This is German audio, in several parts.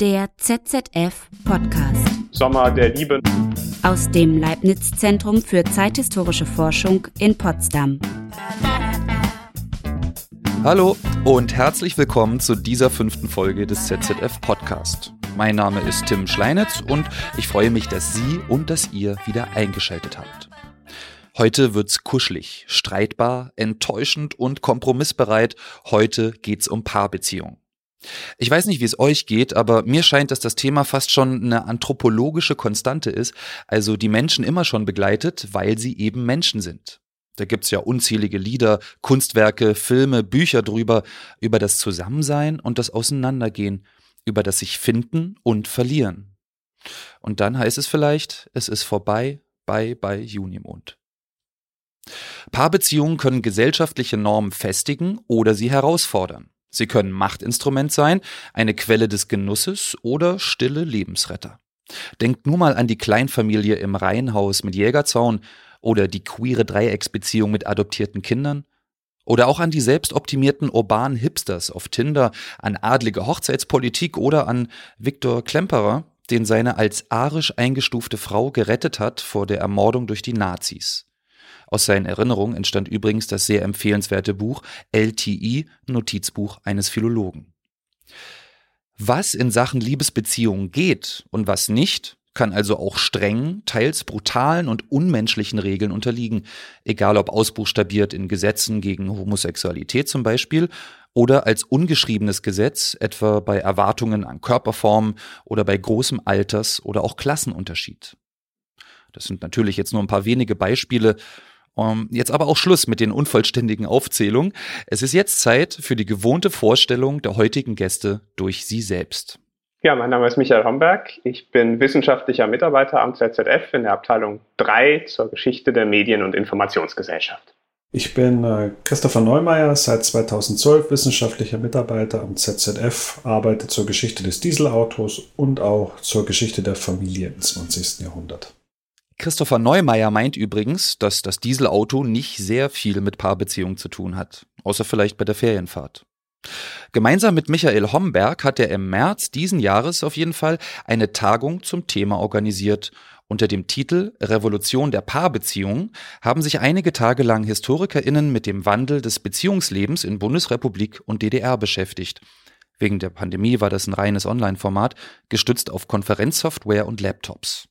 Der ZZF Podcast. Sommer der Liebe. Aus dem Leibniz-Zentrum für zeithistorische Forschung in Potsdam. Hallo und herzlich willkommen zu dieser fünften Folge des ZZF Podcast. Mein Name ist Tim Schleinitz und ich freue mich, dass Sie und dass ihr wieder eingeschaltet habt. Heute wird's kuschelig, streitbar, enttäuschend und kompromissbereit. Heute geht's um Paarbeziehungen. Ich weiß nicht, wie es euch geht, aber mir scheint, dass das Thema fast schon eine anthropologische Konstante ist, also die Menschen immer schon begleitet, weil sie eben Menschen sind. Da gibt's ja unzählige Lieder, Kunstwerke, Filme, Bücher drüber, über das Zusammensein und das Auseinandergehen, über das sich finden und verlieren. Und dann heißt es vielleicht, es ist vorbei, bei, bei Junimond. Paarbeziehungen können gesellschaftliche Normen festigen oder sie herausfordern. Sie können Machtinstrument sein, eine Quelle des Genusses oder stille Lebensretter. Denkt nur mal an die Kleinfamilie im Reihenhaus mit Jägerzaun oder die queere Dreiecksbeziehung mit adoptierten Kindern. Oder auch an die selbstoptimierten urbanen Hipsters auf Tinder, an adlige Hochzeitspolitik oder an Viktor Klemperer, den seine als arisch eingestufte Frau gerettet hat vor der Ermordung durch die Nazis. Aus seinen Erinnerungen entstand übrigens das sehr empfehlenswerte Buch LTI, Notizbuch eines Philologen. Was in Sachen Liebesbeziehungen geht und was nicht, kann also auch strengen, teils brutalen und unmenschlichen Regeln unterliegen, egal ob ausbuchstabiert in Gesetzen gegen Homosexualität zum Beispiel oder als ungeschriebenes Gesetz, etwa bei Erwartungen an Körperform oder bei großem Alters- oder auch Klassenunterschied. Das sind natürlich jetzt nur ein paar wenige Beispiele, um, jetzt aber auch Schluss mit den unvollständigen Aufzählungen. Es ist jetzt Zeit für die gewohnte Vorstellung der heutigen Gäste durch Sie selbst. Ja, mein Name ist Michael Homberg. Ich bin wissenschaftlicher Mitarbeiter am ZZF in der Abteilung 3 zur Geschichte der Medien- und Informationsgesellschaft. Ich bin äh, Christopher Neumeier, seit 2012 wissenschaftlicher Mitarbeiter am ZZF, arbeite zur Geschichte des Dieselautos und auch zur Geschichte der Familie im 20. Jahrhundert. Christopher Neumeier meint übrigens, dass das Dieselauto nicht sehr viel mit Paarbeziehungen zu tun hat, außer vielleicht bei der Ferienfahrt. Gemeinsam mit Michael Homberg hat er im März diesen Jahres auf jeden Fall eine Tagung zum Thema organisiert. Unter dem Titel Revolution der Paarbeziehungen haben sich einige Tage lang HistorikerInnen mit dem Wandel des Beziehungslebens in Bundesrepublik und DDR beschäftigt. Wegen der Pandemie war das ein reines Online-Format, gestützt auf Konferenzsoftware und Laptops.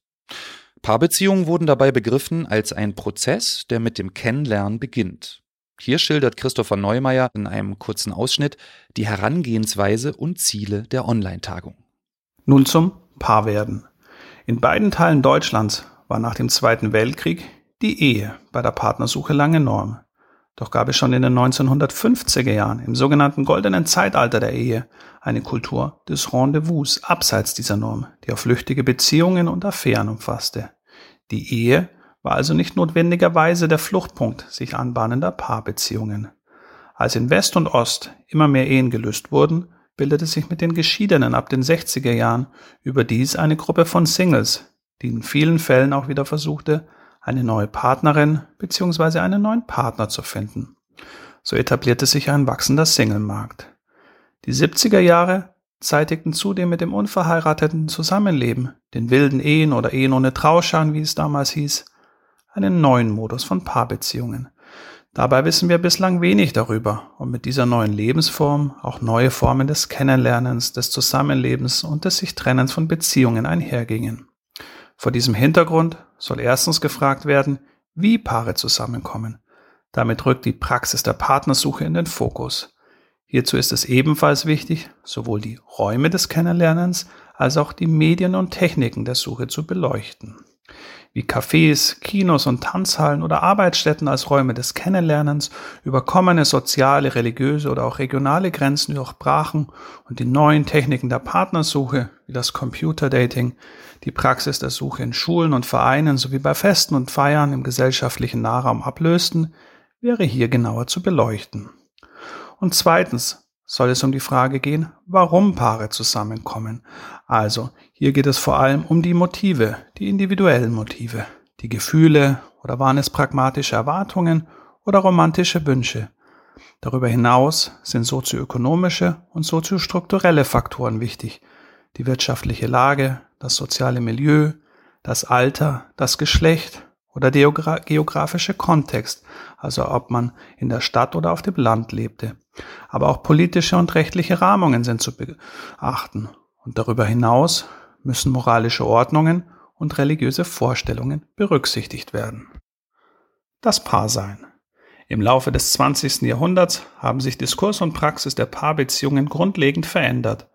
Paarbeziehungen wurden dabei begriffen als ein Prozess, der mit dem Kennenlernen beginnt. Hier schildert Christopher Neumeier in einem kurzen Ausschnitt die Herangehensweise und Ziele der Online-Tagung. Nun zum Paarwerden. In beiden Teilen Deutschlands war nach dem Zweiten Weltkrieg die Ehe bei der Partnersuche lange Norm. Doch gab es schon in den 1950er Jahren, im sogenannten goldenen Zeitalter der Ehe, eine Kultur des Rendezvous abseits dieser Norm, die auf flüchtige Beziehungen und Affären umfasste. Die Ehe war also nicht notwendigerweise der Fluchtpunkt sich anbahnender Paarbeziehungen. Als in West und Ost immer mehr Ehen gelöst wurden, bildete sich mit den Geschiedenen ab den 60er Jahren überdies eine Gruppe von Singles, die in vielen Fällen auch wieder versuchte, eine neue Partnerin bzw. einen neuen Partner zu finden. So etablierte sich ein wachsender Singlemarkt. Die 70er Jahre zeitigten zudem mit dem unverheirateten Zusammenleben, den wilden Ehen oder Ehen ohne Trauschein, wie es damals hieß, einen neuen Modus von Paarbeziehungen. Dabei wissen wir bislang wenig darüber und mit dieser neuen Lebensform auch neue Formen des Kennenlernens, des Zusammenlebens und des sich Trennens von Beziehungen einhergingen. Vor diesem Hintergrund soll erstens gefragt werden, wie Paare zusammenkommen. Damit rückt die Praxis der Partnersuche in den Fokus. Hierzu ist es ebenfalls wichtig, sowohl die Räume des Kennenlernens als auch die Medien und Techniken der Suche zu beleuchten. Wie Cafés, Kinos und Tanzhallen oder Arbeitsstätten als Räume des Kennenlernens überkommene soziale, religiöse oder auch regionale Grenzen durchbrachen und die neuen Techniken der Partnersuche, wie das Computerdating, die Praxis der Suche in Schulen und Vereinen sowie bei Festen und Feiern im gesellschaftlichen Nahraum ablösten, wäre hier genauer zu beleuchten. Und zweitens soll es um die Frage gehen, warum Paare zusammenkommen. Also, hier geht es vor allem um die Motive, die individuellen Motive, die Gefühle oder waren es pragmatische Erwartungen oder romantische Wünsche. Darüber hinaus sind sozioökonomische und soziostrukturelle Faktoren wichtig, die wirtschaftliche Lage, das soziale Milieu, das Alter, das Geschlecht oder der geografische Kontext, also ob man in der Stadt oder auf dem Land lebte. Aber auch politische und rechtliche Rahmungen sind zu beachten. Und darüber hinaus müssen moralische Ordnungen und religiöse Vorstellungen berücksichtigt werden. Das Paarsein. Im Laufe des 20. Jahrhunderts haben sich Diskurs und Praxis der Paarbeziehungen grundlegend verändert.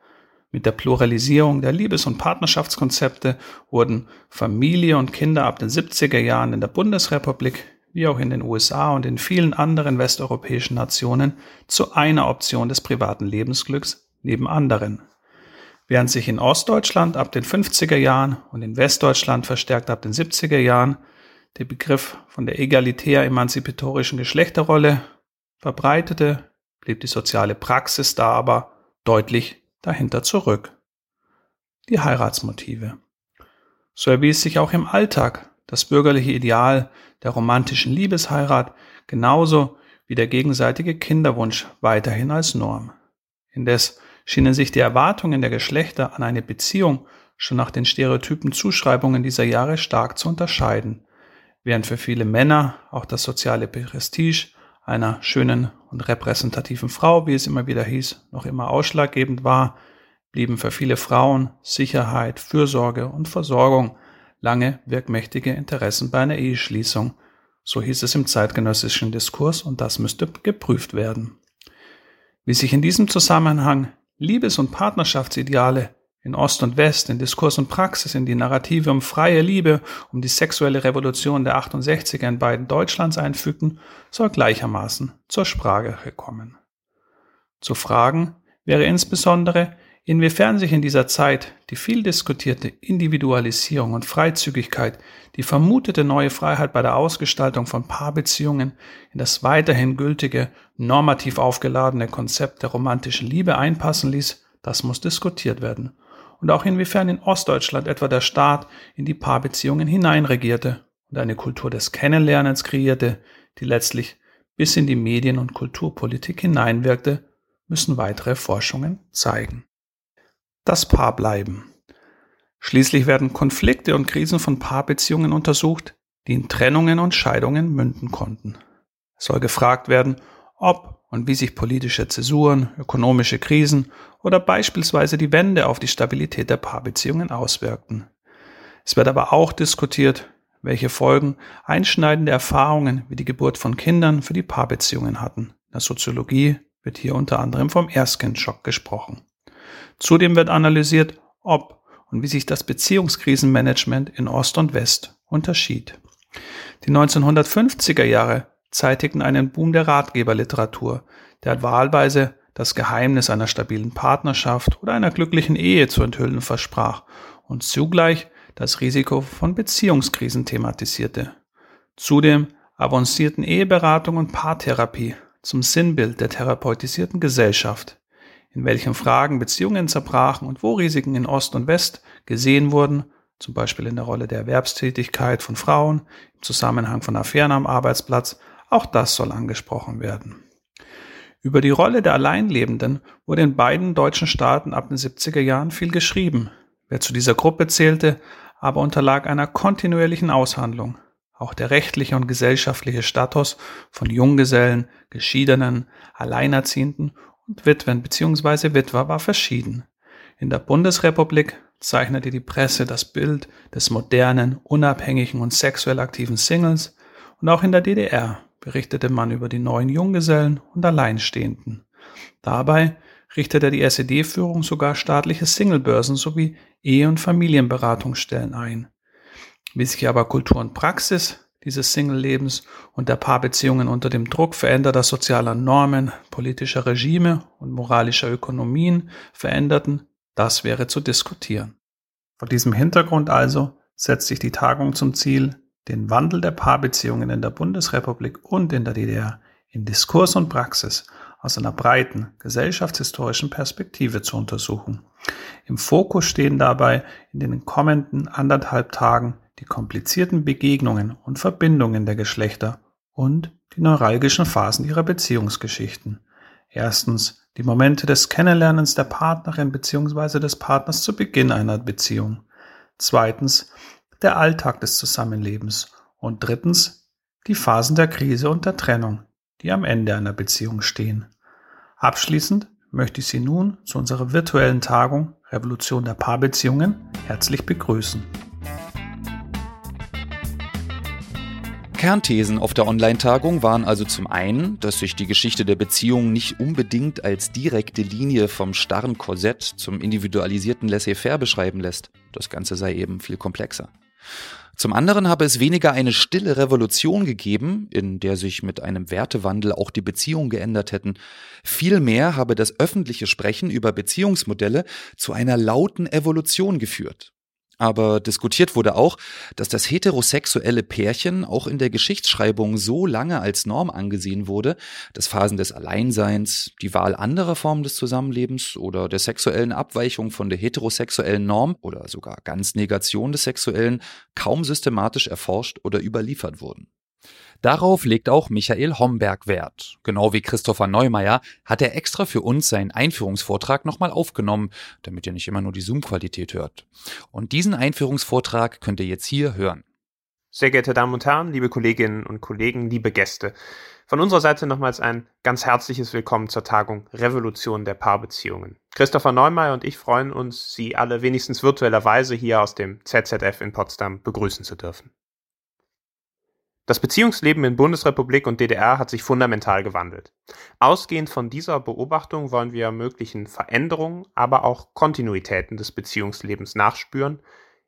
Mit der Pluralisierung der Liebes- und Partnerschaftskonzepte wurden Familie und Kinder ab den 70er Jahren in der Bundesrepublik wie auch in den USA und in vielen anderen westeuropäischen Nationen zu einer Option des privaten Lebensglücks neben anderen. Während sich in Ostdeutschland ab den 50er Jahren und in Westdeutschland verstärkt ab den 70er Jahren der Begriff von der egalitär-emanzipatorischen Geschlechterrolle verbreitete, blieb die soziale Praxis da aber deutlich dahinter zurück. Die Heiratsmotive. So erwies sich auch im Alltag das bürgerliche Ideal der romantischen Liebesheirat genauso wie der gegenseitige Kinderwunsch weiterhin als Norm. Indes schienen sich die Erwartungen der Geschlechter an eine Beziehung schon nach den stereotypen Zuschreibungen dieser Jahre stark zu unterscheiden, während für viele Männer auch das soziale Prestige einer schönen und repräsentativen Frau, wie es immer wieder hieß, noch immer ausschlaggebend war, blieben für viele Frauen Sicherheit, Fürsorge und Versorgung lange wirkmächtige Interessen bei einer Eheschließung. So hieß es im zeitgenössischen Diskurs und das müsste geprüft werden. Wie sich in diesem Zusammenhang Liebes- und Partnerschaftsideale in Ost und West, in Diskurs und Praxis, in die Narrative um freie Liebe, um die sexuelle Revolution der 68er in beiden Deutschlands einfügten, soll gleichermaßen zur Sprache kommen. Zu fragen wäre insbesondere, inwiefern sich in dieser Zeit die viel diskutierte Individualisierung und Freizügigkeit, die vermutete neue Freiheit bei der Ausgestaltung von Paarbeziehungen in das weiterhin gültige, normativ aufgeladene Konzept der romantischen Liebe einpassen ließ, das muss diskutiert werden und auch inwiefern in Ostdeutschland etwa der Staat in die Paarbeziehungen hineinregierte und eine Kultur des Kennenlernens kreierte, die letztlich bis in die Medien- und Kulturpolitik hineinwirkte, müssen weitere Forschungen zeigen. Das Paarbleiben. Schließlich werden Konflikte und Krisen von Paarbeziehungen untersucht, die in Trennungen und Scheidungen münden konnten. Es soll gefragt werden, ob und wie sich politische Zäsuren, ökonomische Krisen oder beispielsweise die Wende auf die Stabilität der Paarbeziehungen auswirkten. Es wird aber auch diskutiert, welche Folgen einschneidende Erfahrungen wie die Geburt von Kindern für die Paarbeziehungen hatten. In der Soziologie wird hier unter anderem vom Erstkindschock gesprochen. Zudem wird analysiert, ob und wie sich das Beziehungskrisenmanagement in Ost und West unterschied. Die 1950er Jahre zeitigten einen Boom der Ratgeberliteratur, der wahlweise das Geheimnis einer stabilen Partnerschaft oder einer glücklichen Ehe zu enthüllen versprach und zugleich das Risiko von Beziehungskrisen thematisierte. Zudem avancierten Eheberatung und Paartherapie zum Sinnbild der therapeutisierten Gesellschaft, in welchen Fragen Beziehungen zerbrachen und wo Risiken in Ost und West gesehen wurden, zum Beispiel in der Rolle der Erwerbstätigkeit von Frauen, im Zusammenhang von Affären am Arbeitsplatz auch das soll angesprochen werden. Über die Rolle der Alleinlebenden wurde in beiden deutschen Staaten ab den 70er Jahren viel geschrieben. Wer zu dieser Gruppe zählte, aber unterlag einer kontinuierlichen Aushandlung. Auch der rechtliche und gesellschaftliche Status von Junggesellen, Geschiedenen, Alleinerziehenden Witwen bzw. Witwer war verschieden. In der Bundesrepublik zeichnete die Presse das Bild des modernen, unabhängigen und sexuell aktiven Singles und auch in der DDR berichtete man über die neuen Junggesellen und Alleinstehenden. Dabei richtete die SED-Führung sogar staatliche Singlebörsen sowie Ehe- und Familienberatungsstellen ein. Wie sich aber Kultur und Praxis dieses Single-Lebens und der Paarbeziehungen unter dem Druck veränderter sozialer Normen, politischer Regime und moralischer Ökonomien veränderten, das wäre zu diskutieren. Vor diesem Hintergrund also setzt sich die Tagung zum Ziel, den Wandel der Paarbeziehungen in der Bundesrepublik und in der DDR in Diskurs und Praxis aus einer breiten gesellschaftshistorischen Perspektive zu untersuchen. Im Fokus stehen dabei in den kommenden anderthalb Tagen die komplizierten Begegnungen und Verbindungen der Geschlechter und die neuralgischen Phasen ihrer Beziehungsgeschichten. Erstens die Momente des Kennenlernens der Partnerin bzw. des Partners zu Beginn einer Beziehung. Zweitens der Alltag des Zusammenlebens. Und drittens die Phasen der Krise und der Trennung, die am Ende einer Beziehung stehen. Abschließend möchte ich Sie nun zu unserer virtuellen Tagung Revolution der Paarbeziehungen herzlich begrüßen. Kernthesen auf der Online-Tagung waren also zum einen, dass sich die Geschichte der Beziehung nicht unbedingt als direkte Linie vom starren Korsett zum individualisierten Laissez-faire beschreiben lässt. Das Ganze sei eben viel komplexer. Zum anderen habe es weniger eine stille Revolution gegeben, in der sich mit einem Wertewandel auch die Beziehungen geändert hätten. Vielmehr habe das öffentliche Sprechen über Beziehungsmodelle zu einer lauten Evolution geführt. Aber diskutiert wurde auch, dass das heterosexuelle Pärchen auch in der Geschichtsschreibung so lange als Norm angesehen wurde, dass Phasen des Alleinseins, die Wahl anderer Formen des Zusammenlebens oder der sexuellen Abweichung von der heterosexuellen Norm oder sogar ganz Negation des Sexuellen kaum systematisch erforscht oder überliefert wurden. Darauf legt auch Michael Homberg Wert. Genau wie Christopher Neumeier hat er extra für uns seinen Einführungsvortrag nochmal aufgenommen, damit ihr nicht immer nur die Zoom-Qualität hört. Und diesen Einführungsvortrag könnt ihr jetzt hier hören. Sehr geehrte Damen und Herren, liebe Kolleginnen und Kollegen, liebe Gäste. Von unserer Seite nochmals ein ganz herzliches Willkommen zur Tagung Revolution der Paarbeziehungen. Christopher Neumeier und ich freuen uns, Sie alle wenigstens virtuellerweise hier aus dem ZZF in Potsdam begrüßen zu dürfen. Das Beziehungsleben in Bundesrepublik und DDR hat sich fundamental gewandelt. Ausgehend von dieser Beobachtung wollen wir möglichen Veränderungen, aber auch Kontinuitäten des Beziehungslebens nachspüren,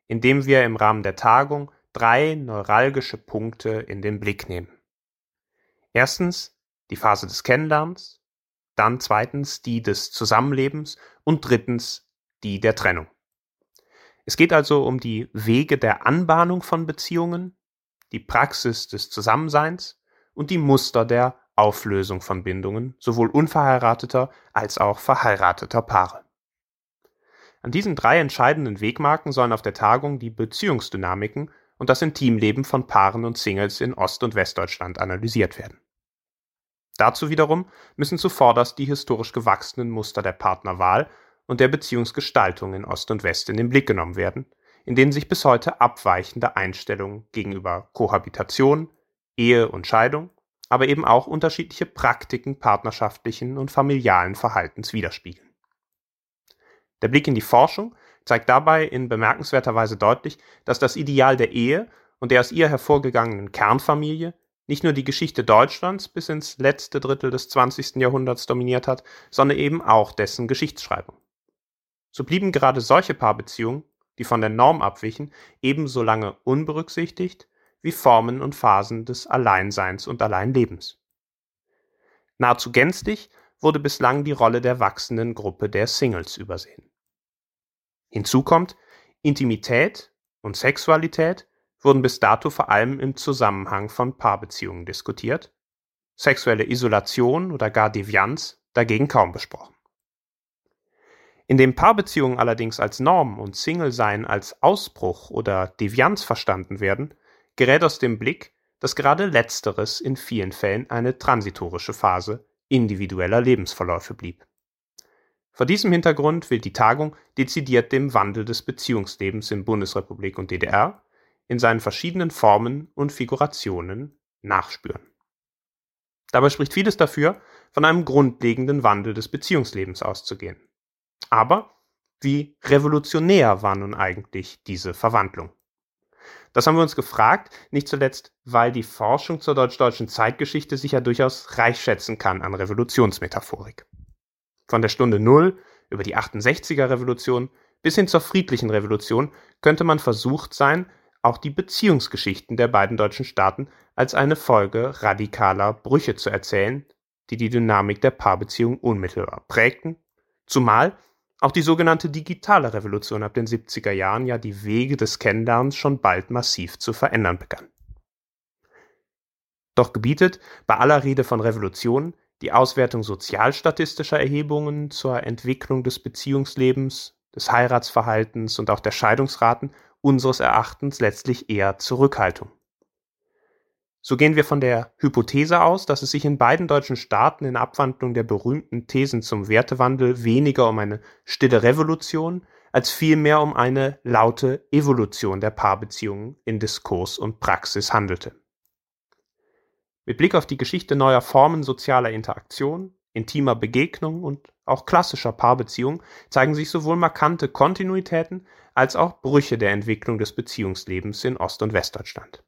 indem wir im Rahmen der Tagung drei neuralgische Punkte in den Blick nehmen. Erstens die Phase des Kennenlernens, dann zweitens die des Zusammenlebens und drittens die der Trennung. Es geht also um die Wege der Anbahnung von Beziehungen, die Praxis des Zusammenseins und die Muster der Auflösung von Bindungen sowohl unverheirateter als auch verheirateter Paare. An diesen drei entscheidenden Wegmarken sollen auf der Tagung die Beziehungsdynamiken und das Intimleben von Paaren und Singles in Ost- und Westdeutschland analysiert werden. Dazu wiederum müssen zuvorderst die historisch gewachsenen Muster der Partnerwahl und der Beziehungsgestaltung in Ost und West in den Blick genommen werden, in denen sich bis heute abweichende Einstellungen gegenüber Kohabitation, Ehe und Scheidung, aber eben auch unterschiedliche Praktiken partnerschaftlichen und familialen Verhaltens widerspiegeln. Der Blick in die Forschung zeigt dabei in bemerkenswerter Weise deutlich, dass das Ideal der Ehe und der aus ihr hervorgegangenen Kernfamilie nicht nur die Geschichte Deutschlands bis ins letzte Drittel des 20. Jahrhunderts dominiert hat, sondern eben auch dessen Geschichtsschreibung. So blieben gerade solche Paarbeziehungen die von der Norm abwichen, ebenso lange unberücksichtigt wie Formen und Phasen des Alleinseins und Alleinlebens. Nahezu gänzlich wurde bislang die Rolle der wachsenden Gruppe der Singles übersehen. Hinzu kommt, Intimität und Sexualität wurden bis dato vor allem im Zusammenhang von Paarbeziehungen diskutiert, sexuelle Isolation oder gar Devianz dagegen kaum besprochen. Indem Paarbeziehungen allerdings als Norm und Single-Sein als Ausbruch oder Devianz verstanden werden, gerät aus dem Blick, dass gerade letzteres in vielen Fällen eine transitorische Phase individueller Lebensverläufe blieb. Vor diesem Hintergrund will die Tagung dezidiert dem Wandel des Beziehungslebens in Bundesrepublik und DDR in seinen verschiedenen Formen und Figurationen nachspüren. Dabei spricht vieles dafür, von einem grundlegenden Wandel des Beziehungslebens auszugehen. Aber wie revolutionär war nun eigentlich diese Verwandlung? Das haben wir uns gefragt, nicht zuletzt, weil die Forschung zur deutsch-deutschen Zeitgeschichte sich ja durchaus reich schätzen kann an Revolutionsmetaphorik. Von der Stunde Null über die 68er Revolution bis hin zur friedlichen Revolution könnte man versucht sein, auch die Beziehungsgeschichten der beiden deutschen Staaten als eine Folge radikaler Brüche zu erzählen, die die Dynamik der Paarbeziehung unmittelbar prägten, zumal auch die sogenannte digitale Revolution ab den 70er Jahren ja die Wege des Kennenlernens schon bald massiv zu verändern begann. Doch gebietet bei aller Rede von Revolution die Auswertung sozialstatistischer Erhebungen zur Entwicklung des Beziehungslebens, des Heiratsverhaltens und auch der Scheidungsraten unseres Erachtens letztlich eher Zurückhaltung. So gehen wir von der Hypothese aus, dass es sich in beiden deutschen Staaten in Abwandlung der berühmten Thesen zum Wertewandel weniger um eine stille Revolution als vielmehr um eine laute Evolution der Paarbeziehungen in Diskurs und Praxis handelte. Mit Blick auf die Geschichte neuer Formen sozialer Interaktion, intimer Begegnung und auch klassischer Paarbeziehung zeigen sich sowohl markante Kontinuitäten als auch Brüche der Entwicklung des Beziehungslebens in Ost- und Westdeutschland.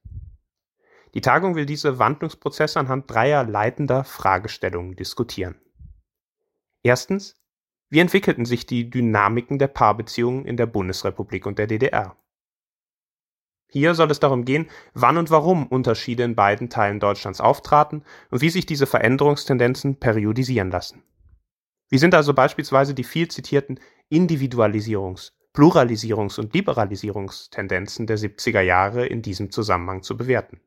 Die Tagung will diese Wandlungsprozesse anhand dreier leitender Fragestellungen diskutieren. Erstens, wie entwickelten sich die Dynamiken der Paarbeziehungen in der Bundesrepublik und der DDR? Hier soll es darum gehen, wann und warum Unterschiede in beiden Teilen Deutschlands auftraten und wie sich diese Veränderungstendenzen periodisieren lassen. Wie sind also beispielsweise die viel zitierten Individualisierungs-, Pluralisierungs- und Liberalisierungstendenzen der 70er Jahre in diesem Zusammenhang zu bewerten?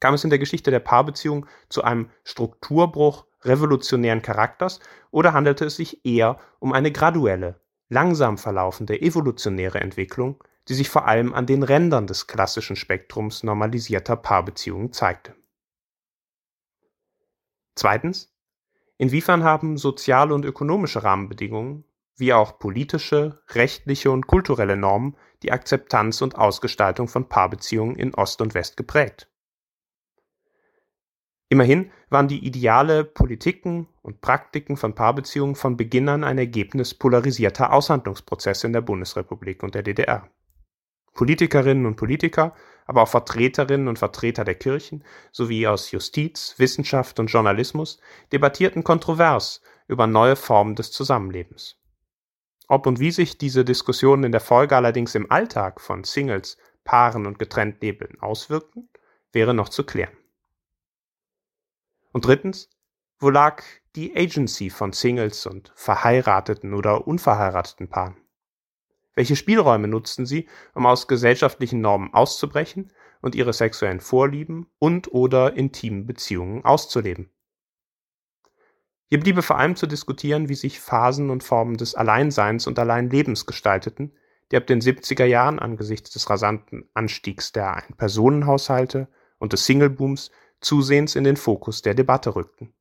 Kam es in der Geschichte der Paarbeziehung zu einem Strukturbruch revolutionären Charakters oder handelte es sich eher um eine graduelle, langsam verlaufende evolutionäre Entwicklung, die sich vor allem an den Rändern des klassischen Spektrums normalisierter Paarbeziehungen zeigte. Zweitens, inwiefern haben soziale und ökonomische Rahmenbedingungen, wie auch politische, rechtliche und kulturelle Normen die Akzeptanz und Ausgestaltung von Paarbeziehungen in Ost und West geprägt? Immerhin waren die Ideale, Politiken und Praktiken von Paarbeziehungen von Beginn an ein Ergebnis polarisierter Aushandlungsprozesse in der Bundesrepublik und der DDR. Politikerinnen und Politiker, aber auch Vertreterinnen und Vertreter der Kirchen sowie aus Justiz, Wissenschaft und Journalismus debattierten kontrovers über neue Formen des Zusammenlebens. Ob und wie sich diese Diskussionen in der Folge allerdings im Alltag von Singles, Paaren und getrennt Lebenden auswirkten, wäre noch zu klären. Und drittens, wo lag die Agency von Singles und verheirateten oder unverheirateten Paaren? Welche Spielräume nutzten sie, um aus gesellschaftlichen Normen auszubrechen und ihre sexuellen Vorlieben und oder intimen Beziehungen auszuleben? Hier bliebe vor allem zu diskutieren, wie sich Phasen und Formen des Alleinseins und Alleinlebens gestalteten, die ab den 70er Jahren angesichts des rasanten Anstiegs der Ein-Personen-Haushalte und des Singlebooms zusehends in den Fokus der Debatte rückten.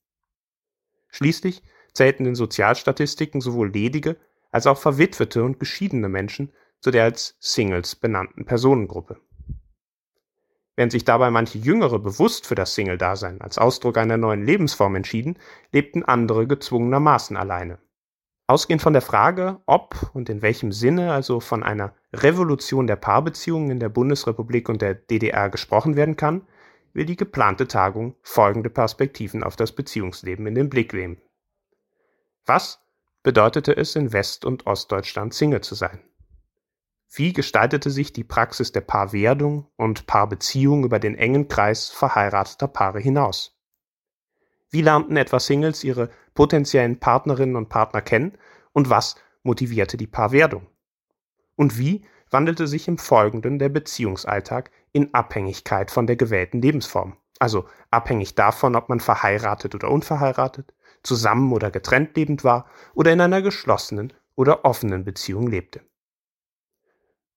Schließlich zählten in Sozialstatistiken sowohl ledige als auch verwitwete und geschiedene Menschen zu der als Singles benannten Personengruppe. Während sich dabei manche Jüngere bewusst für das Single-Dasein als Ausdruck einer neuen Lebensform entschieden, lebten andere gezwungenermaßen alleine. Ausgehend von der Frage, ob und in welchem Sinne also von einer Revolution der Paarbeziehungen in der Bundesrepublik und der DDR gesprochen werden kann, will die geplante Tagung folgende Perspektiven auf das Beziehungsleben in den Blick nehmen. Was bedeutete es, in West- und Ostdeutschland Single zu sein? Wie gestaltete sich die Praxis der Paarwerdung und Paarbeziehung über den engen Kreis verheirateter Paare hinaus? Wie lernten etwa Singles ihre potenziellen Partnerinnen und Partner kennen und was motivierte die Paarwerdung? Und wie wandelte sich im Folgenden der Beziehungsalltag in Abhängigkeit von der gewählten Lebensform. Also abhängig davon, ob man verheiratet oder unverheiratet, zusammen oder getrennt lebend war oder in einer geschlossenen oder offenen Beziehung lebte.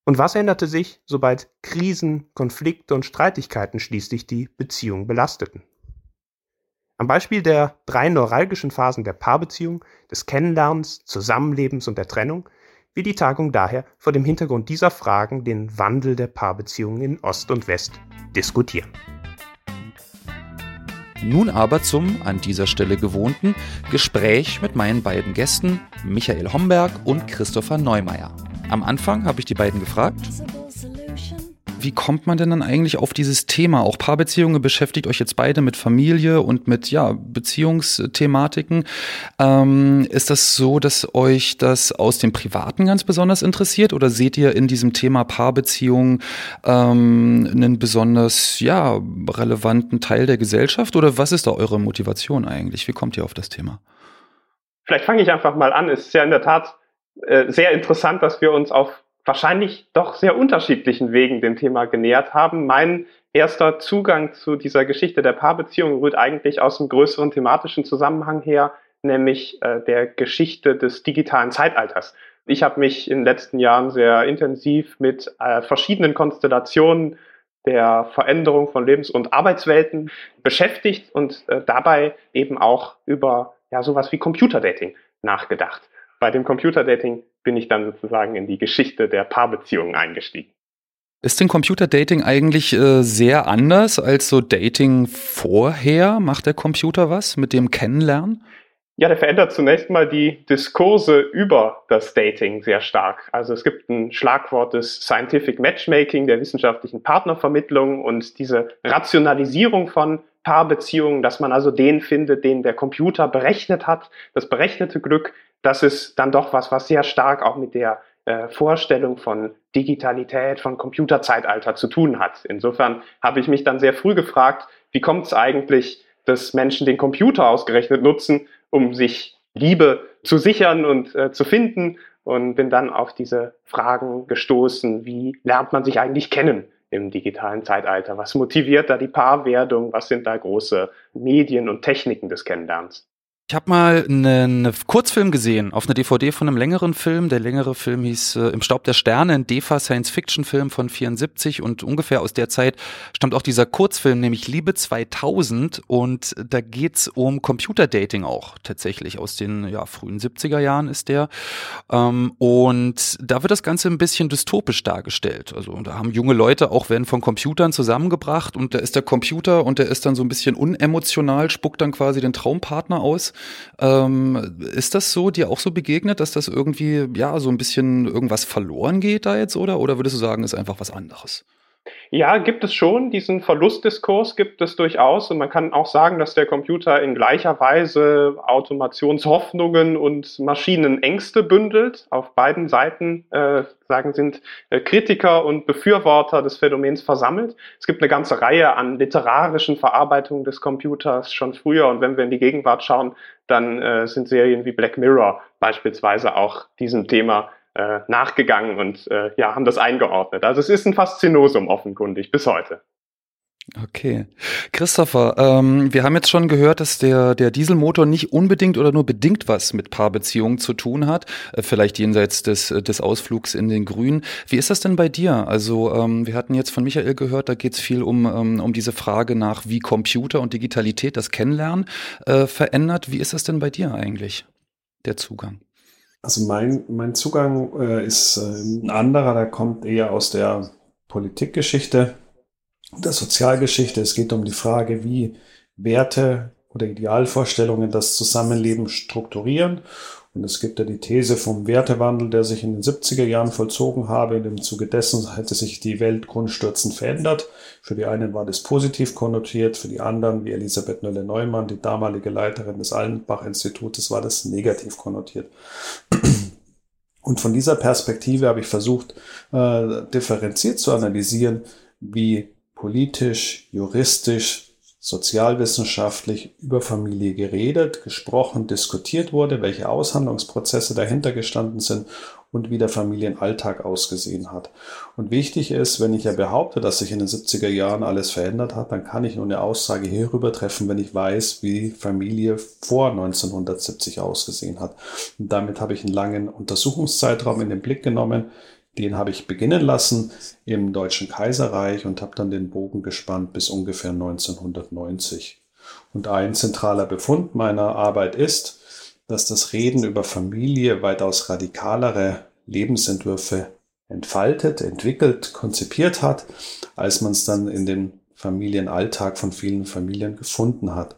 Und was änderte sich, sobald Krisen, Konflikte und Streitigkeiten schließlich die Beziehung belasteten? Am Beispiel der drei neuralgischen Phasen der Paarbeziehung, des Kennenlernens, Zusammenlebens und der Trennung will die Tagung daher vor dem Hintergrund dieser Fragen den Wandel der Paarbeziehungen in Ost und West diskutieren. Nun aber zum an dieser Stelle gewohnten Gespräch mit meinen beiden Gästen, Michael Homberg und Christopher Neumeier. Am Anfang habe ich die beiden gefragt, wie kommt man denn dann eigentlich auf dieses Thema? Auch Paarbeziehungen beschäftigt euch jetzt beide mit Familie und mit ja, Beziehungsthematiken. Ähm, ist das so, dass euch das aus dem Privaten ganz besonders interessiert oder seht ihr in diesem Thema Paarbeziehungen ähm, einen besonders ja, relevanten Teil der Gesellschaft oder was ist da eure Motivation eigentlich? Wie kommt ihr auf das Thema? Vielleicht fange ich einfach mal an. Es ist ja in der Tat äh, sehr interessant, dass wir uns auf wahrscheinlich doch sehr unterschiedlichen Wegen dem Thema genähert haben. Mein erster Zugang zu dieser Geschichte der Paarbeziehung rührt eigentlich aus einem größeren thematischen Zusammenhang her, nämlich äh, der Geschichte des digitalen Zeitalters. Ich habe mich in den letzten Jahren sehr intensiv mit äh, verschiedenen Konstellationen der Veränderung von Lebens- und Arbeitswelten beschäftigt und äh, dabei eben auch über ja sowas wie Computerdating nachgedacht. Bei dem Computerdating bin ich dann sozusagen in die Geschichte der Paarbeziehungen eingestiegen. Ist denn Computerdating eigentlich äh, sehr anders als so Dating vorher? Macht der Computer was mit dem Kennenlernen? Ja, der verändert zunächst mal die Diskurse über das Dating sehr stark. Also es gibt ein Schlagwort des Scientific Matchmaking, der wissenschaftlichen Partnervermittlung und diese Rationalisierung von Paarbeziehungen, dass man also den findet, den der Computer berechnet hat, das berechnete Glück, das ist dann doch was, was sehr stark auch mit der äh, Vorstellung von Digitalität, von Computerzeitalter zu tun hat. Insofern habe ich mich dann sehr früh gefragt, wie kommt es eigentlich, dass Menschen den Computer ausgerechnet nutzen, um sich Liebe zu sichern und äh, zu finden und bin dann auf diese Fragen gestoßen, wie lernt man sich eigentlich kennen im digitalen Zeitalter? Was motiviert da die Paarwerdung? Was sind da große Medien und Techniken des Kennenlernens? Ich habe mal einen ne Kurzfilm gesehen auf einer DVD von einem längeren Film. Der längere Film hieß äh, Im Staub der Sterne, ein DEFA Science-Fiction-Film von 74 und ungefähr aus der Zeit stammt auch dieser Kurzfilm, nämlich Liebe 2000 und da geht's um Computerdating auch tatsächlich. Aus den ja, frühen 70er Jahren ist der. Ähm, und da wird das Ganze ein bisschen dystopisch dargestellt. Also da haben junge Leute auch, werden von Computern zusammengebracht und da ist der Computer und der ist dann so ein bisschen unemotional, spuckt dann quasi den Traumpartner aus ähm, ist das so, dir auch so begegnet, dass das irgendwie, ja, so ein bisschen irgendwas verloren geht da jetzt, oder? Oder würdest du sagen, ist einfach was anderes? Ja, gibt es schon. Diesen Verlustdiskurs gibt es durchaus. Und man kann auch sagen, dass der Computer in gleicher Weise Automationshoffnungen und Maschinenängste bündelt. Auf beiden Seiten äh, sagen, sind äh, Kritiker und Befürworter des Phänomens versammelt. Es gibt eine ganze Reihe an literarischen Verarbeitungen des Computers schon früher. Und wenn wir in die Gegenwart schauen, dann äh, sind Serien wie Black Mirror beispielsweise auch diesem Thema äh, nachgegangen und äh, ja, haben das eingeordnet. Also es ist ein Faszinosum offenkundig bis heute. Okay. Christopher, ähm, wir haben jetzt schon gehört, dass der, der Dieselmotor nicht unbedingt oder nur bedingt was mit Paarbeziehungen zu tun hat, äh, vielleicht jenseits des, des Ausflugs in den Grün. Wie ist das denn bei dir? Also ähm, wir hatten jetzt von Michael gehört, da geht es viel um, ähm, um diese Frage nach, wie Computer und Digitalität das Kennenlernen äh, verändert. Wie ist das denn bei dir eigentlich, der Zugang? Also mein, mein Zugang äh, ist äh, ein anderer, der kommt eher aus der Politikgeschichte, der Sozialgeschichte. Es geht um die Frage, wie Werte oder Idealvorstellungen das Zusammenleben strukturieren und es gibt ja die These vom Wertewandel, der sich in den 70er Jahren vollzogen habe. Dem Zuge dessen hätte sich die Welt grundstürzend verändert. Für die einen war das positiv konnotiert, für die anderen, wie Elisabeth Nölle-Neumann, die damalige Leiterin des Allenbach-Institutes, war das negativ konnotiert. Und von dieser Perspektive habe ich versucht, äh, differenziert zu analysieren, wie politisch, juristisch, sozialwissenschaftlich über Familie geredet, gesprochen, diskutiert wurde, welche Aushandlungsprozesse dahinter gestanden sind und wie der Familienalltag ausgesehen hat. Und wichtig ist, wenn ich ja behaupte, dass sich in den 70er Jahren alles verändert hat, dann kann ich nur eine Aussage hierüber treffen, wenn ich weiß, wie Familie vor 1970 ausgesehen hat. Und damit habe ich einen langen Untersuchungszeitraum in den Blick genommen, den habe ich beginnen lassen im Deutschen Kaiserreich und habe dann den Bogen gespannt bis ungefähr 1990. Und ein zentraler Befund meiner Arbeit ist, dass das Reden über Familie weitaus radikalere Lebensentwürfe entfaltet, entwickelt, konzipiert hat, als man es dann in den Familienalltag von vielen Familien gefunden hat.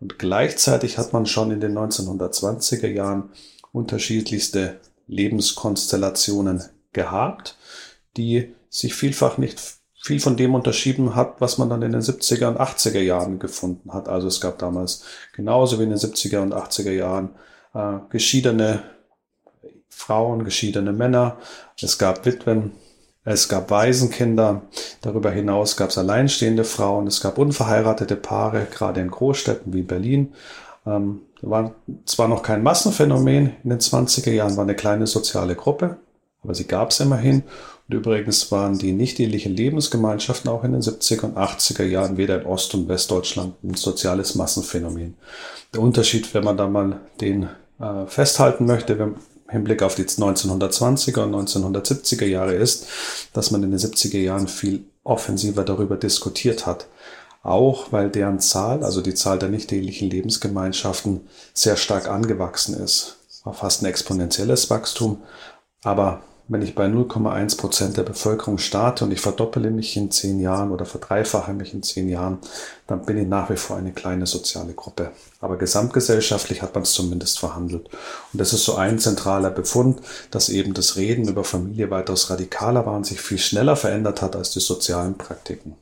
Und gleichzeitig hat man schon in den 1920er Jahren unterschiedlichste Lebenskonstellationen gehabt, die sich vielfach nicht viel von dem unterschieden hat, was man dann in den 70er und 80er Jahren gefunden hat. Also es gab damals genauso wie in den 70er und 80er Jahren äh, geschiedene Frauen, geschiedene Männer, es gab Witwen, es gab Waisenkinder, darüber hinaus gab es alleinstehende Frauen, es gab unverheiratete Paare, gerade in Großstädten wie Berlin. Ähm, war zwar noch kein Massenphänomen, in den 20er Jahren war eine kleine soziale Gruppe, aber sie gab es immerhin. Und übrigens waren die nicht-ehelichen Lebensgemeinschaften auch in den 70er und 80er Jahren weder in Ost- und Westdeutschland ein soziales Massenphänomen. Der Unterschied, wenn man da mal den äh, festhalten möchte, wenn, Hinblick auf die 1920er und 1970er Jahre ist, dass man in den 70er Jahren viel offensiver darüber diskutiert hat. Auch weil deren Zahl, also die Zahl der nicht-ehelichen Lebensgemeinschaften, sehr stark angewachsen ist. War fast ein exponentielles Wachstum. Aber wenn ich bei 0,1 Prozent der Bevölkerung starte und ich verdoppele mich in zehn Jahren oder verdreifache mich in zehn Jahren, dann bin ich nach wie vor eine kleine soziale Gruppe. Aber gesamtgesellschaftlich hat man es zumindest verhandelt. Und das ist so ein zentraler Befund, dass eben das Reden über Familie weitaus radikaler war und sich viel schneller verändert hat als die sozialen Praktiken.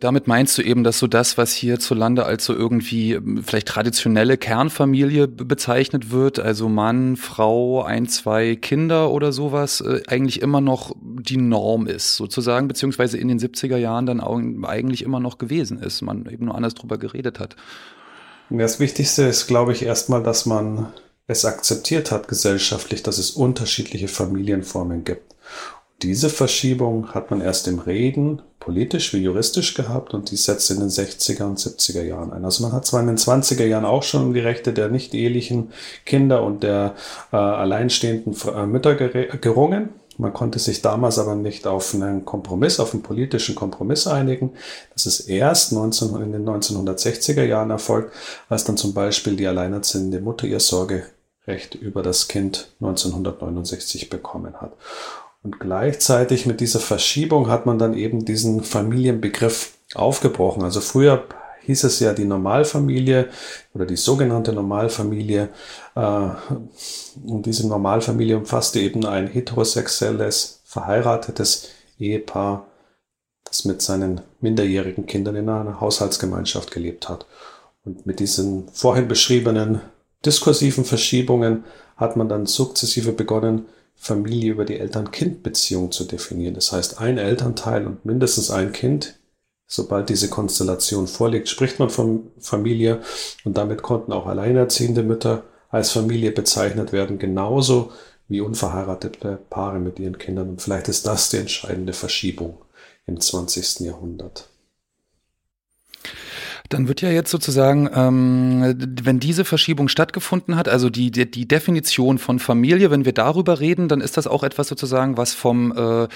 Damit meinst du eben, dass so das, was hierzulande als so irgendwie ähm, vielleicht traditionelle Kernfamilie bezeichnet wird, also Mann, Frau, ein, zwei Kinder oder sowas, äh, eigentlich immer noch die Norm ist, sozusagen, beziehungsweise in den 70er Jahren dann eigentlich immer noch gewesen ist, man eben nur anders drüber geredet hat. Das Wichtigste ist, glaube ich, erstmal, dass man es akzeptiert hat gesellschaftlich, dass es unterschiedliche Familienformen gibt. Diese Verschiebung hat man erst im Reden, politisch wie juristisch gehabt und die setzt in den 60er und 70er Jahren ein. Also man hat zwar in den 20er Jahren auch schon um die Rechte der nicht ehelichen Kinder und der äh, alleinstehenden äh, Mütter gerungen. Man konnte sich damals aber nicht auf einen Kompromiss, auf einen politischen Kompromiss einigen. Das ist erst 19, in den 1960er Jahren erfolgt, als dann zum Beispiel die alleinerziehende Mutter ihr Sorgerecht über das Kind 1969 bekommen hat. Und gleichzeitig mit dieser Verschiebung hat man dann eben diesen Familienbegriff aufgebrochen. Also früher hieß es ja die Normalfamilie oder die sogenannte Normalfamilie. Äh, und diese Normalfamilie umfasste eben ein heterosexuelles, verheiratetes Ehepaar, das mit seinen minderjährigen Kindern in einer Haushaltsgemeinschaft gelebt hat. Und mit diesen vorhin beschriebenen diskursiven Verschiebungen hat man dann sukzessive begonnen, Familie über die Eltern-Kind-Beziehung zu definieren. Das heißt, ein Elternteil und mindestens ein Kind. Sobald diese Konstellation vorliegt, spricht man von Familie und damit konnten auch alleinerziehende Mütter als Familie bezeichnet werden, genauso wie unverheiratete Paare mit ihren Kindern. Und vielleicht ist das die entscheidende Verschiebung im 20. Jahrhundert. Dann wird ja jetzt sozusagen, ähm, wenn diese Verschiebung stattgefunden hat, also die, die, die Definition von Familie, wenn wir darüber reden, dann ist das auch etwas sozusagen, was vom äh,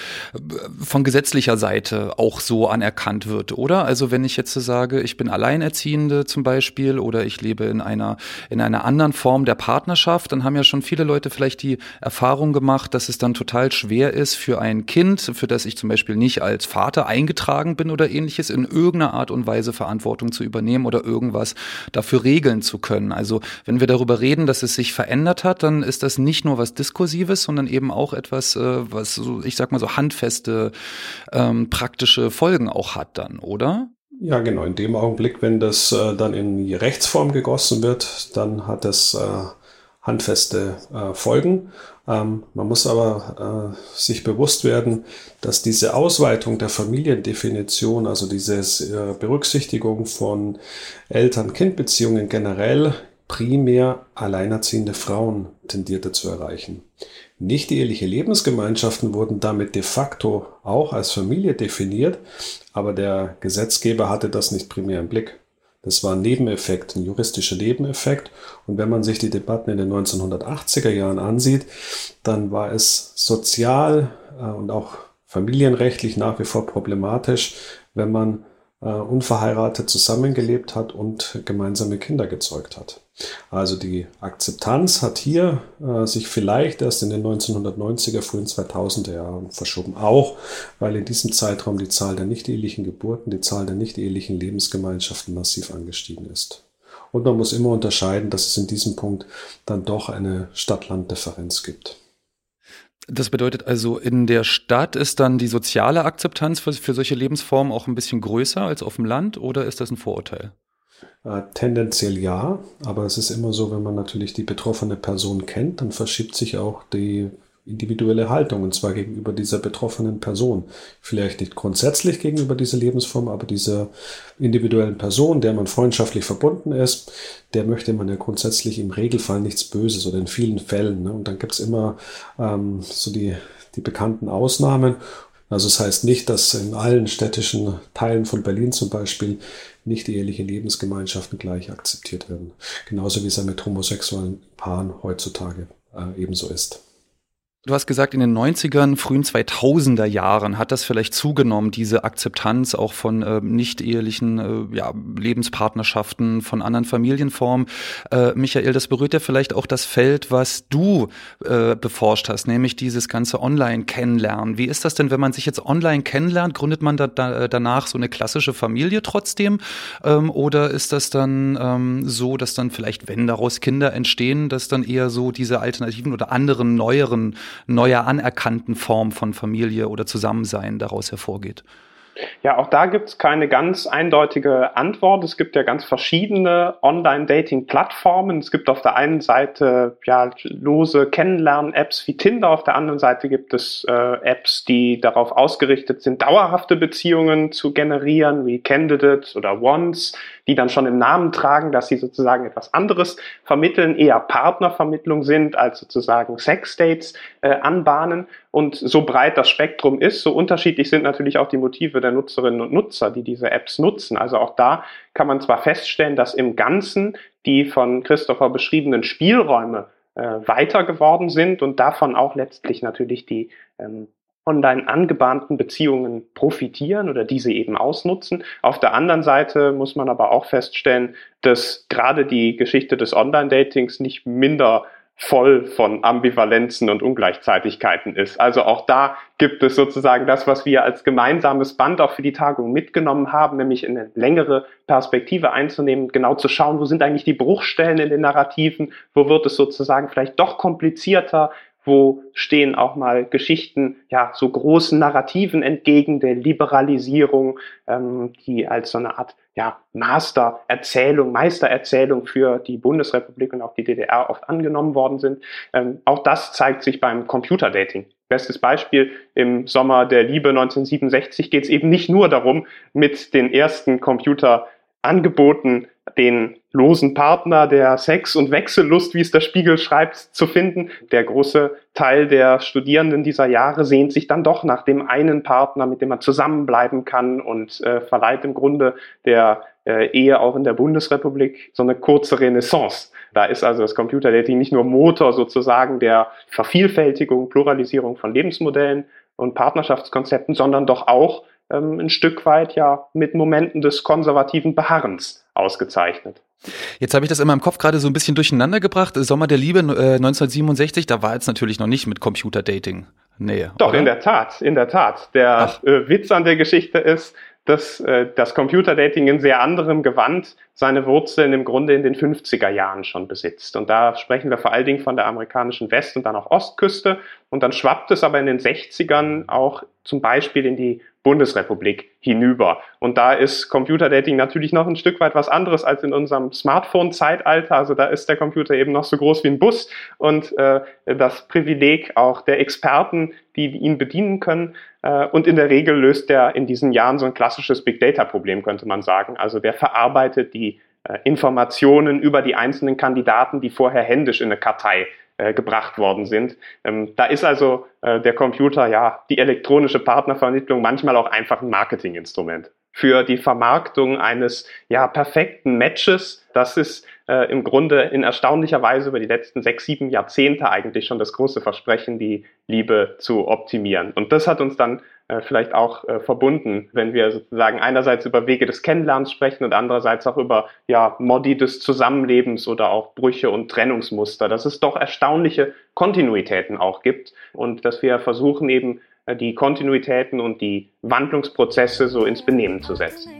von gesetzlicher Seite auch so anerkannt wird, oder? Also wenn ich jetzt sage, ich bin Alleinerziehende zum Beispiel oder ich lebe in einer in einer anderen Form der Partnerschaft, dann haben ja schon viele Leute vielleicht die Erfahrung gemacht, dass es dann total schwer ist für ein Kind, für das ich zum Beispiel nicht als Vater eingetragen bin oder ähnliches, in irgendeiner Art und Weise Verantwortung zu übernehmen oder irgendwas dafür regeln zu können. Also wenn wir darüber reden, dass es sich verändert hat, dann ist das nicht nur was Diskursives, sondern eben auch etwas, äh, was so, ich sag mal so handfeste, ähm, praktische Folgen auch hat dann, oder? Ja, genau. In dem Augenblick, wenn das äh, dann in die Rechtsform gegossen wird, dann hat es äh, handfeste äh, Folgen. Ähm, man muss aber äh, sich bewusst werden, dass diese Ausweitung der Familiendefinition, also diese äh, Berücksichtigung von Eltern-Kind-Beziehungen generell primär alleinerziehende Frauen tendierte zu erreichen. Nicht-eheliche Lebensgemeinschaften wurden damit de facto auch als Familie definiert, aber der Gesetzgeber hatte das nicht primär im Blick. Das war ein Nebeneffekt, ein juristischer Nebeneffekt. Und wenn man sich die Debatten in den 1980er Jahren ansieht, dann war es sozial äh, und auch familienrechtlich nach wie vor problematisch, wenn man äh, unverheiratet zusammengelebt hat und gemeinsame Kinder gezeugt hat. Also die Akzeptanz hat hier äh, sich vielleicht erst in den 1990er, frühen 2000er Jahren verschoben. Auch weil in diesem Zeitraum die Zahl der nicht-ehelichen Geburten, die Zahl der nicht-ehelichen Lebensgemeinschaften massiv angestiegen ist. Und man muss immer unterscheiden, dass es in diesem Punkt dann doch eine Stadt-Land-Differenz gibt. Das bedeutet also, in der Stadt ist dann die soziale Akzeptanz für, für solche Lebensformen auch ein bisschen größer als auf dem Land oder ist das ein Vorurteil? Äh, tendenziell ja, aber es ist immer so, wenn man natürlich die betroffene Person kennt, dann verschiebt sich auch die individuelle Haltung und zwar gegenüber dieser betroffenen Person. Vielleicht nicht grundsätzlich gegenüber dieser Lebensform, aber dieser individuellen Person, der man freundschaftlich verbunden ist, der möchte man ja grundsätzlich im Regelfall nichts Böses oder in vielen Fällen. Ne? Und dann gibt's immer ähm, so die, die bekannten Ausnahmen. Also es das heißt nicht, dass in allen städtischen Teilen von Berlin zum Beispiel nicht eheliche Lebensgemeinschaften gleich akzeptiert werden. Genauso wie es ja mit homosexuellen Paaren heutzutage äh, ebenso ist. Du hast gesagt, in den 90ern, frühen 2000er Jahren hat das vielleicht zugenommen, diese Akzeptanz auch von äh, nicht-ehelichen äh, ja, Lebenspartnerschaften, von anderen Familienformen. Äh, Michael, das berührt ja vielleicht auch das Feld, was du äh, beforscht hast, nämlich dieses ganze Online-Kennenlernen. Wie ist das denn, wenn man sich jetzt online kennenlernt? Gründet man da, da, danach so eine klassische Familie trotzdem? Ähm, oder ist das dann ähm, so, dass dann vielleicht, wenn daraus Kinder entstehen, dass dann eher so diese alternativen oder anderen, neueren neuer anerkannten Form von Familie oder Zusammensein daraus hervorgeht? Ja, auch da gibt es keine ganz eindeutige Antwort. Es gibt ja ganz verschiedene Online-Dating-Plattformen. Es gibt auf der einen Seite ja lose Kennenlernen-Apps wie Tinder, auf der anderen Seite gibt es äh, Apps, die darauf ausgerichtet sind, dauerhafte Beziehungen zu generieren, wie Candidate oder Once, die dann schon im Namen tragen, dass sie sozusagen etwas anderes vermitteln, eher Partnervermittlung sind, als sozusagen Sex-Dates äh, anbahnen. Und so breit das Spektrum ist, so unterschiedlich sind natürlich auch die Motive der Nutzerinnen und Nutzer, die diese Apps nutzen. Also auch da kann man zwar feststellen, dass im Ganzen die von Christopher beschriebenen Spielräume äh, weiter geworden sind und davon auch letztlich natürlich die ähm, online angebahnten Beziehungen profitieren oder diese eben ausnutzen. Auf der anderen Seite muss man aber auch feststellen, dass gerade die Geschichte des Online-Datings nicht minder voll von Ambivalenzen und Ungleichzeitigkeiten ist. Also auch da gibt es sozusagen das, was wir als gemeinsames Band auch für die Tagung mitgenommen haben, nämlich eine längere Perspektive einzunehmen, genau zu schauen, wo sind eigentlich die Bruchstellen in den Narrativen, wo wird es sozusagen vielleicht doch komplizierter, wo stehen auch mal Geschichten, ja, so großen Narrativen entgegen der Liberalisierung, ähm, die als so eine Art ja, Mastererzählung, Meistererzählung für die Bundesrepublik und auch die DDR oft angenommen worden sind. Ähm, auch das zeigt sich beim Computerdating. Bestes Beispiel, im Sommer der Liebe 1967 geht es eben nicht nur darum, mit den ersten Computerangeboten den losen Partner der Sex- und Wechsellust, wie es der Spiegel schreibt, zu finden. Der große Teil der Studierenden dieser Jahre sehnt sich dann doch nach dem einen Partner, mit dem man zusammenbleiben kann und äh, verleiht im Grunde der äh, Ehe auch in der Bundesrepublik so eine kurze Renaissance. Da ist also das Computerdating nicht nur Motor sozusagen der Vervielfältigung, Pluralisierung von Lebensmodellen und Partnerschaftskonzepten, sondern doch auch ähm, ein Stück weit ja mit Momenten des konservativen Beharrens ausgezeichnet. Jetzt habe ich das in meinem Kopf gerade so ein bisschen durcheinander gebracht. Sommer der Liebe äh, 1967, da war jetzt natürlich noch nicht mit Computerdating. Nee. Doch, oder? in der Tat, in der Tat. Der äh, Witz an der Geschichte ist, dass äh, das Computerdating in sehr anderem Gewand seine Wurzeln im Grunde in den 50er Jahren schon besitzt. Und da sprechen wir vor allen Dingen von der amerikanischen West- und dann auch Ostküste. Und dann schwappt es aber in den 60ern auch zum Beispiel in die Bundesrepublik hinüber. Und da ist Computerdating natürlich noch ein Stück weit was anderes als in unserem Smartphone-Zeitalter. Also da ist der Computer eben noch so groß wie ein Bus und äh, das Privileg auch der Experten, die ihn bedienen können. Äh, und in der Regel löst der in diesen Jahren so ein klassisches Big Data-Problem, könnte man sagen. Also der verarbeitet die äh, Informationen über die einzelnen Kandidaten, die vorher händisch in eine Kartei gebracht worden sind. Ähm, da ist also äh, der Computer, ja, die elektronische Partnervermittlung manchmal auch einfach ein Marketinginstrument für die Vermarktung eines ja perfekten Matches. Das ist äh, im Grunde in erstaunlicher Weise über die letzten sechs, sieben Jahrzehnte eigentlich schon das große Versprechen, die Liebe zu optimieren. Und das hat uns dann äh, vielleicht auch äh, verbunden, wenn wir sozusagen einerseits über Wege des Kennenlernens sprechen und andererseits auch über ja, Modi des Zusammenlebens oder auch Brüche und Trennungsmuster, dass es doch erstaunliche Kontinuitäten auch gibt und dass wir versuchen eben die Kontinuitäten und die Wandlungsprozesse so ins Benehmen zu setzen.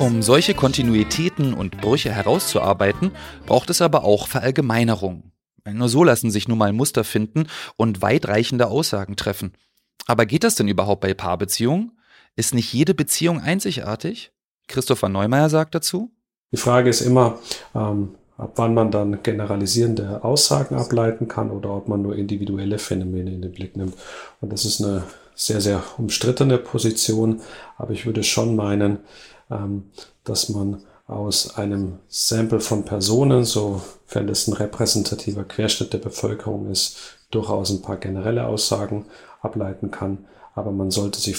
Um solche Kontinuitäten und Brüche herauszuarbeiten, braucht es aber auch Verallgemeinerung. Nur so lassen sich nun mal Muster finden und weitreichende Aussagen treffen. Aber geht das denn überhaupt bei Paarbeziehungen? Ist nicht jede Beziehung einzigartig? Christopher Neumeier sagt dazu. Die Frage ist immer, ähm, ab wann man dann generalisierende Aussagen ableiten kann oder ob man nur individuelle Phänomene in den Blick nimmt. Und das ist eine sehr, sehr umstrittene Position, aber ich würde schon meinen, ähm, dass man aus einem Sample von Personen, sofern es ein repräsentativer Querschnitt der Bevölkerung ist, durchaus ein paar generelle Aussagen ableiten kann. Aber man sollte sich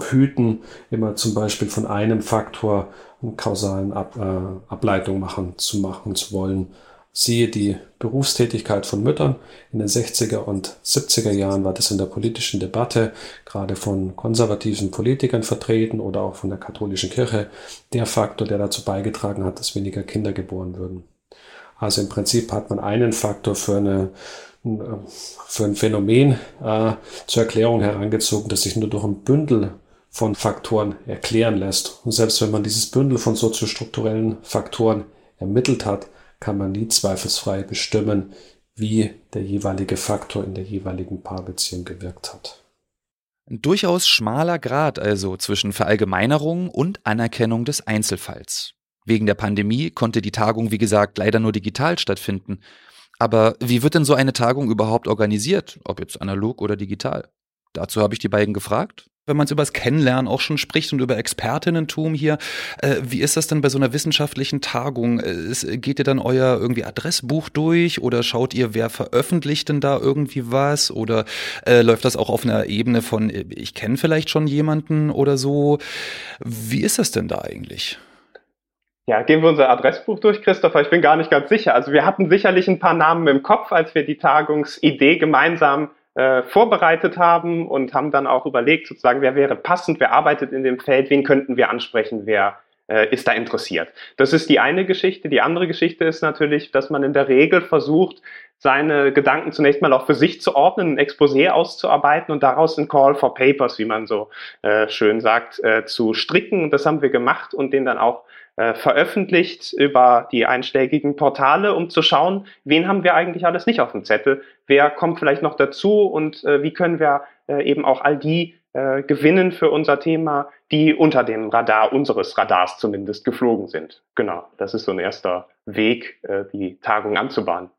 hüten, immer zum Beispiel von einem Faktor eine kausalen Ab, äh, Ableitung machen zu machen zu wollen. Siehe die Berufstätigkeit von Müttern. In den 60er und 70er Jahren war das in der politischen Debatte, gerade von konservativen Politikern vertreten oder auch von der katholischen Kirche, der Faktor, der dazu beigetragen hat, dass weniger Kinder geboren würden. Also im Prinzip hat man einen Faktor für eine für ein Phänomen äh, zur Erklärung herangezogen, das sich nur durch ein Bündel von Faktoren erklären lässt. Und selbst wenn man dieses Bündel von soziostrukturellen Faktoren ermittelt hat, kann man nie zweifelsfrei bestimmen, wie der jeweilige Faktor in der jeweiligen Paarbeziehung gewirkt hat. Ein durchaus schmaler Grad also zwischen Verallgemeinerung und Anerkennung des Einzelfalls. Wegen der Pandemie konnte die Tagung, wie gesagt, leider nur digital stattfinden. Aber wie wird denn so eine Tagung überhaupt organisiert, ob jetzt analog oder digital? Dazu habe ich die beiden gefragt. Wenn man es über das Kennenlernen auch schon spricht und über Expertinnentum hier, äh, wie ist das denn bei so einer wissenschaftlichen Tagung? Ist, geht ihr dann euer irgendwie Adressbuch durch oder schaut ihr, wer veröffentlicht denn da irgendwie was? Oder äh, läuft das auch auf einer Ebene von, ich kenne vielleicht schon jemanden oder so? Wie ist das denn da eigentlich? Ja, gehen wir unser Adressbuch durch, Christopher. Ich bin gar nicht ganz sicher. Also wir hatten sicherlich ein paar Namen im Kopf, als wir die Tagungsidee gemeinsam äh, vorbereitet haben und haben dann auch überlegt, sozusagen, wer wäre passend, wer arbeitet in dem Feld, wen könnten wir ansprechen, wer äh, ist da interessiert. Das ist die eine Geschichte. Die andere Geschichte ist natürlich, dass man in der Regel versucht, seine Gedanken zunächst mal auch für sich zu ordnen, ein Exposé auszuarbeiten und daraus ein Call for Papers, wie man so äh, schön sagt, äh, zu stricken. Das haben wir gemacht und den dann auch äh, veröffentlicht über die einschlägigen Portale, um zu schauen, wen haben wir eigentlich alles nicht auf dem Zettel, wer kommt vielleicht noch dazu und äh, wie können wir äh, eben auch all die äh, gewinnen für unser Thema, die unter dem Radar unseres Radars zumindest geflogen sind. Genau, das ist so ein erster Weg, äh, die Tagung anzubahnen.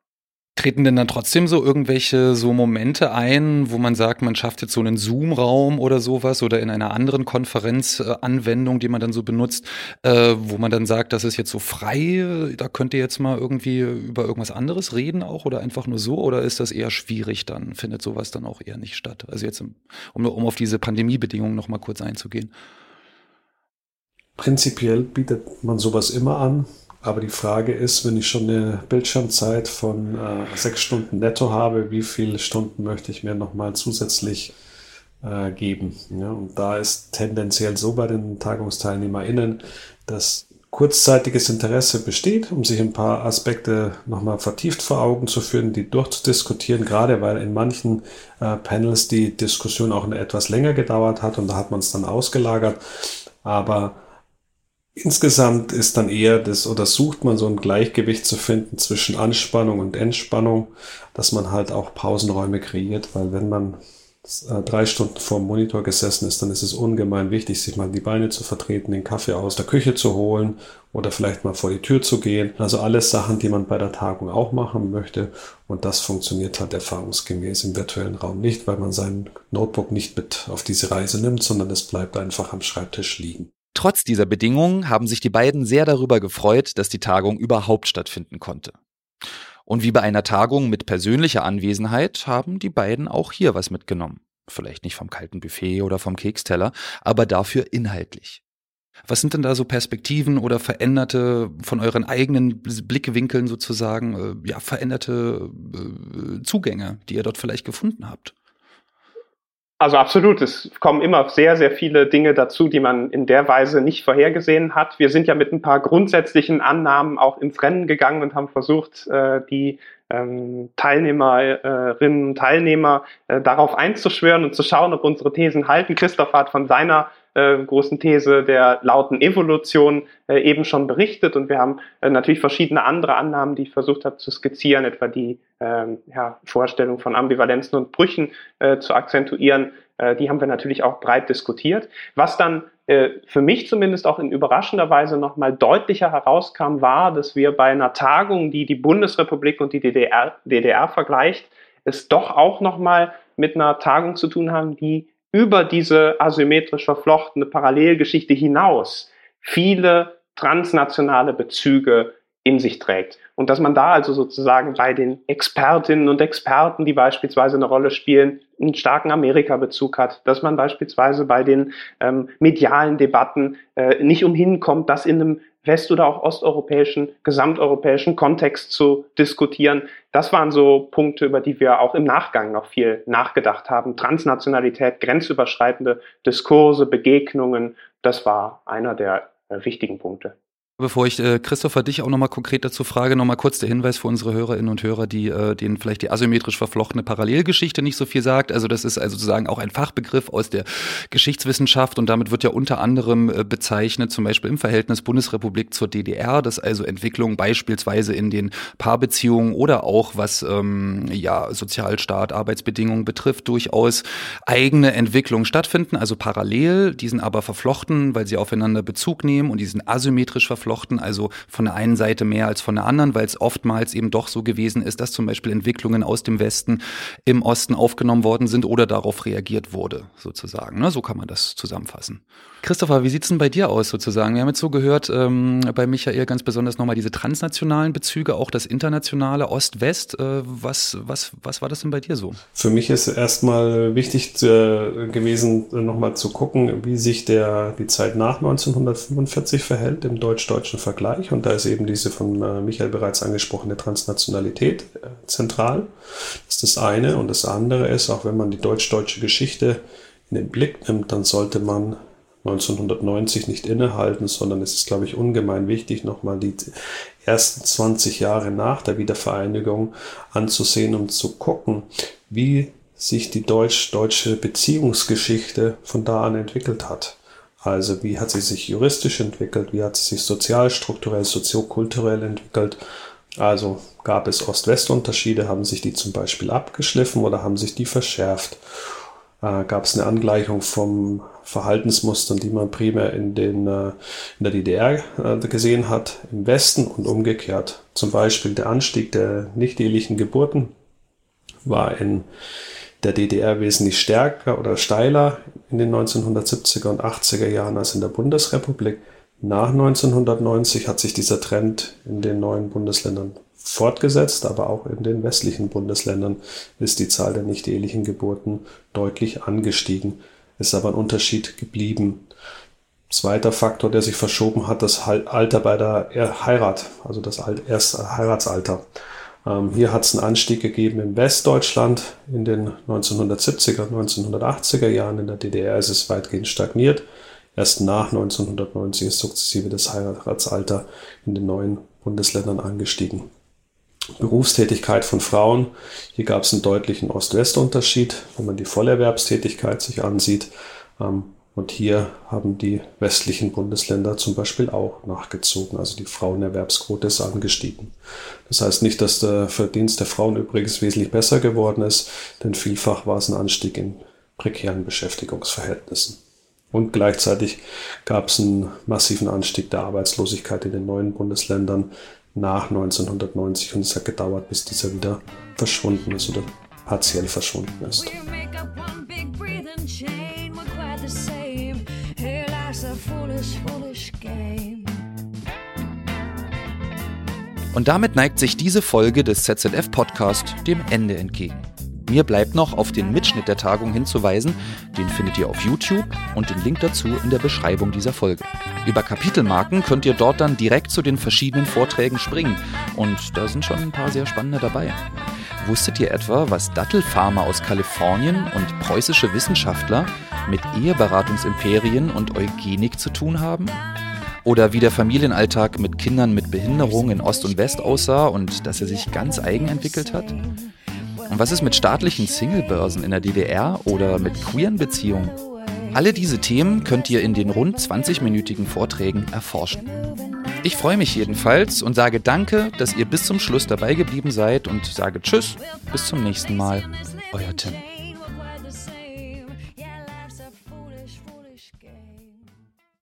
Treten denn dann trotzdem so irgendwelche so Momente ein, wo man sagt, man schafft jetzt so einen Zoom-Raum oder sowas oder in einer anderen Konferenzanwendung, die man dann so benutzt, äh, wo man dann sagt, das ist jetzt so frei, da könnt ihr jetzt mal irgendwie über irgendwas anderes reden auch oder einfach nur so oder ist das eher schwierig dann? Findet sowas dann auch eher nicht statt? Also jetzt, um, um auf diese Pandemiebedingungen nochmal kurz einzugehen. Prinzipiell bietet man sowas immer an. Aber die Frage ist, wenn ich schon eine Bildschirmzeit von äh, sechs Stunden netto habe, wie viele Stunden möchte ich mir nochmal zusätzlich äh, geben? Ja, und da ist tendenziell so bei den TagungsteilnehmerInnen, dass kurzzeitiges Interesse besteht, um sich ein paar Aspekte nochmal vertieft vor Augen zu führen, die durchzudiskutieren, gerade weil in manchen äh, Panels die Diskussion auch etwas länger gedauert hat und da hat man es dann ausgelagert. Aber Insgesamt ist dann eher das, oder sucht man so ein Gleichgewicht zu finden zwischen Anspannung und Entspannung, dass man halt auch Pausenräume kreiert, weil wenn man äh, drei Stunden vor dem Monitor gesessen ist, dann ist es ungemein wichtig, sich mal die Beine zu vertreten, den Kaffee aus der Küche zu holen oder vielleicht mal vor die Tür zu gehen. Also alles Sachen, die man bei der Tagung auch machen möchte. Und das funktioniert halt erfahrungsgemäß im virtuellen Raum nicht, weil man sein Notebook nicht mit auf diese Reise nimmt, sondern es bleibt einfach am Schreibtisch liegen. Trotz dieser Bedingungen haben sich die beiden sehr darüber gefreut, dass die Tagung überhaupt stattfinden konnte. Und wie bei einer Tagung mit persönlicher Anwesenheit haben die beiden auch hier was mitgenommen. Vielleicht nicht vom kalten Buffet oder vom Keksteller, aber dafür inhaltlich. Was sind denn da so Perspektiven oder veränderte, von euren eigenen Blickwinkeln sozusagen, äh, ja, veränderte äh, Zugänge, die ihr dort vielleicht gefunden habt? Also absolut, es kommen immer sehr, sehr viele Dinge dazu, die man in der Weise nicht vorhergesehen hat. Wir sind ja mit ein paar grundsätzlichen Annahmen auch ins Rennen gegangen und haben versucht, äh, die ähm, Teilnehmerinnen und Teilnehmer äh, darauf einzuschwören und zu schauen, ob unsere Thesen halten. Christoph hat von seiner äh, großen These der lauten Evolution äh, eben schon berichtet und wir haben äh, natürlich verschiedene andere Annahmen, die ich versucht habe zu skizzieren, etwa die ähm, ja, Vorstellung von Ambivalenzen und Brüchen äh, zu akzentuieren. Äh, die haben wir natürlich auch breit diskutiert. Was dann äh, für mich zumindest auch in überraschender Weise nochmal deutlicher herauskam, war, dass wir bei einer Tagung, die die Bundesrepublik und die DDR, DDR vergleicht, es doch auch nochmal mit einer Tagung zu tun haben, die über diese asymmetrisch verflochtene Parallelgeschichte hinaus viele transnationale Bezüge in sich trägt. Und dass man da also sozusagen bei den Expertinnen und Experten, die beispielsweise eine Rolle spielen, einen starken Amerika-Bezug hat, dass man beispielsweise bei den ähm, medialen Debatten äh, nicht umhin kommt, das in einem west- oder auch osteuropäischen, gesamteuropäischen Kontext zu diskutieren. Das waren so Punkte, über die wir auch im Nachgang noch viel nachgedacht haben. Transnationalität, grenzüberschreitende Diskurse, Begegnungen, das war einer der äh, wichtigen Punkte. Bevor ich äh, Christopher dich auch nochmal konkret dazu frage, nochmal kurz der Hinweis für unsere Hörerinnen und Hörer, die äh, denen vielleicht die asymmetrisch verflochtene Parallelgeschichte nicht so viel sagt. Also das ist also sozusagen auch ein Fachbegriff aus der Geschichtswissenschaft und damit wird ja unter anderem äh, bezeichnet, zum Beispiel im Verhältnis Bundesrepublik zur DDR, dass also Entwicklungen beispielsweise in den Paarbeziehungen oder auch was ähm, ja Sozialstaat, Arbeitsbedingungen betrifft, durchaus eigene Entwicklungen stattfinden, also parallel, die sind aber verflochten, weil sie aufeinander Bezug nehmen und die sind asymmetrisch verflochten verflochten, also von der einen Seite mehr als von der anderen, weil es oftmals eben doch so gewesen ist, dass zum Beispiel Entwicklungen aus dem Westen im Osten aufgenommen worden sind oder darauf reagiert wurde, sozusagen. Ne? So kann man das zusammenfassen. Christopher, wie sieht's denn bei dir aus sozusagen? Wir haben jetzt so gehört, ähm, bei Michael ganz besonders nochmal diese transnationalen Bezüge, auch das internationale Ost-West. Äh, was, was, was war das denn bei dir so? Für mich ist erstmal wichtig äh, gewesen, nochmal zu gucken, wie sich der, die Zeit nach 1945 verhält im deutsch-deutschen Vergleich. Und da ist eben diese von äh, Michael bereits angesprochene Transnationalität äh, zentral. Das ist das eine. Und das andere ist, auch wenn man die deutsch-deutsche Geschichte in den Blick nimmt, dann sollte man 1990 nicht innehalten, sondern es ist, glaube ich, ungemein wichtig, nochmal die ersten 20 Jahre nach der Wiedervereinigung anzusehen, um zu gucken, wie sich die deutsch-deutsche Beziehungsgeschichte von da an entwickelt hat. Also wie hat sie sich juristisch entwickelt, wie hat sie sich sozial, strukturell, soziokulturell entwickelt. Also gab es Ost-West-Unterschiede, haben sich die zum Beispiel abgeschliffen oder haben sich die verschärft äh, gab es eine Angleichung vom Verhaltensmustern, die man primär in, den, äh, in der DDR äh, gesehen hat, im Westen und umgekehrt. Zum Beispiel der Anstieg der nicht-ehelichen Geburten war in der DDR wesentlich stärker oder steiler in den 1970er und 80er Jahren als in der Bundesrepublik. Nach 1990 hat sich dieser Trend in den neuen Bundesländern fortgesetzt, aber auch in den westlichen Bundesländern ist die Zahl der nicht-ehelichen Geburten deutlich angestiegen, ist aber ein Unterschied geblieben. Zweiter Faktor, der sich verschoben hat, das Alter bei der Heirat, also das erste Heiratsalter. Ähm, hier hat es einen Anstieg gegeben in Westdeutschland in den 1970er, 1980er Jahren. In der DDR ist es weitgehend stagniert. Erst nach 1990 ist sukzessive das Heiratsalter in den neuen Bundesländern angestiegen. Berufstätigkeit von Frauen. Hier gab es einen deutlichen Ost-West-Unterschied, wenn man die Vollerwerbstätigkeit sich ansieht. Ähm, und hier haben die westlichen Bundesländer zum Beispiel auch nachgezogen. Also die Frauenerwerbsquote ist angestiegen. Das heißt nicht, dass der Verdienst der Frauen übrigens wesentlich besser geworden ist, denn vielfach war es ein Anstieg in prekären Beschäftigungsverhältnissen. Und gleichzeitig gab es einen massiven Anstieg der Arbeitslosigkeit in den neuen Bundesländern nach 1990 und es hat gedauert, bis dieser wieder verschwunden ist oder partiell verschwunden ist. Und damit neigt sich diese Folge des ZZF Podcast dem Ende entgegen. Mir bleibt noch auf den Mitschnitt der Tagung hinzuweisen, den findet ihr auf YouTube und den Link dazu in der Beschreibung dieser Folge. Über Kapitelmarken könnt ihr dort dann direkt zu den verschiedenen Vorträgen springen und da sind schon ein paar sehr spannende dabei. Wusstet ihr etwa, was Dattelfarmer aus Kalifornien und preußische Wissenschaftler mit Eheberatungsimperien und Eugenik zu tun haben? Oder wie der Familienalltag mit Kindern mit Behinderung in Ost und West aussah und dass er sich ganz eigen entwickelt hat? Und was ist mit staatlichen Singlebörsen in der DDR oder mit queeren Beziehungen? Alle diese Themen könnt ihr in den rund 20-minütigen Vorträgen erforschen. Ich freue mich jedenfalls und sage danke, dass ihr bis zum Schluss dabei geblieben seid und sage Tschüss, bis zum nächsten Mal. Euer Tim.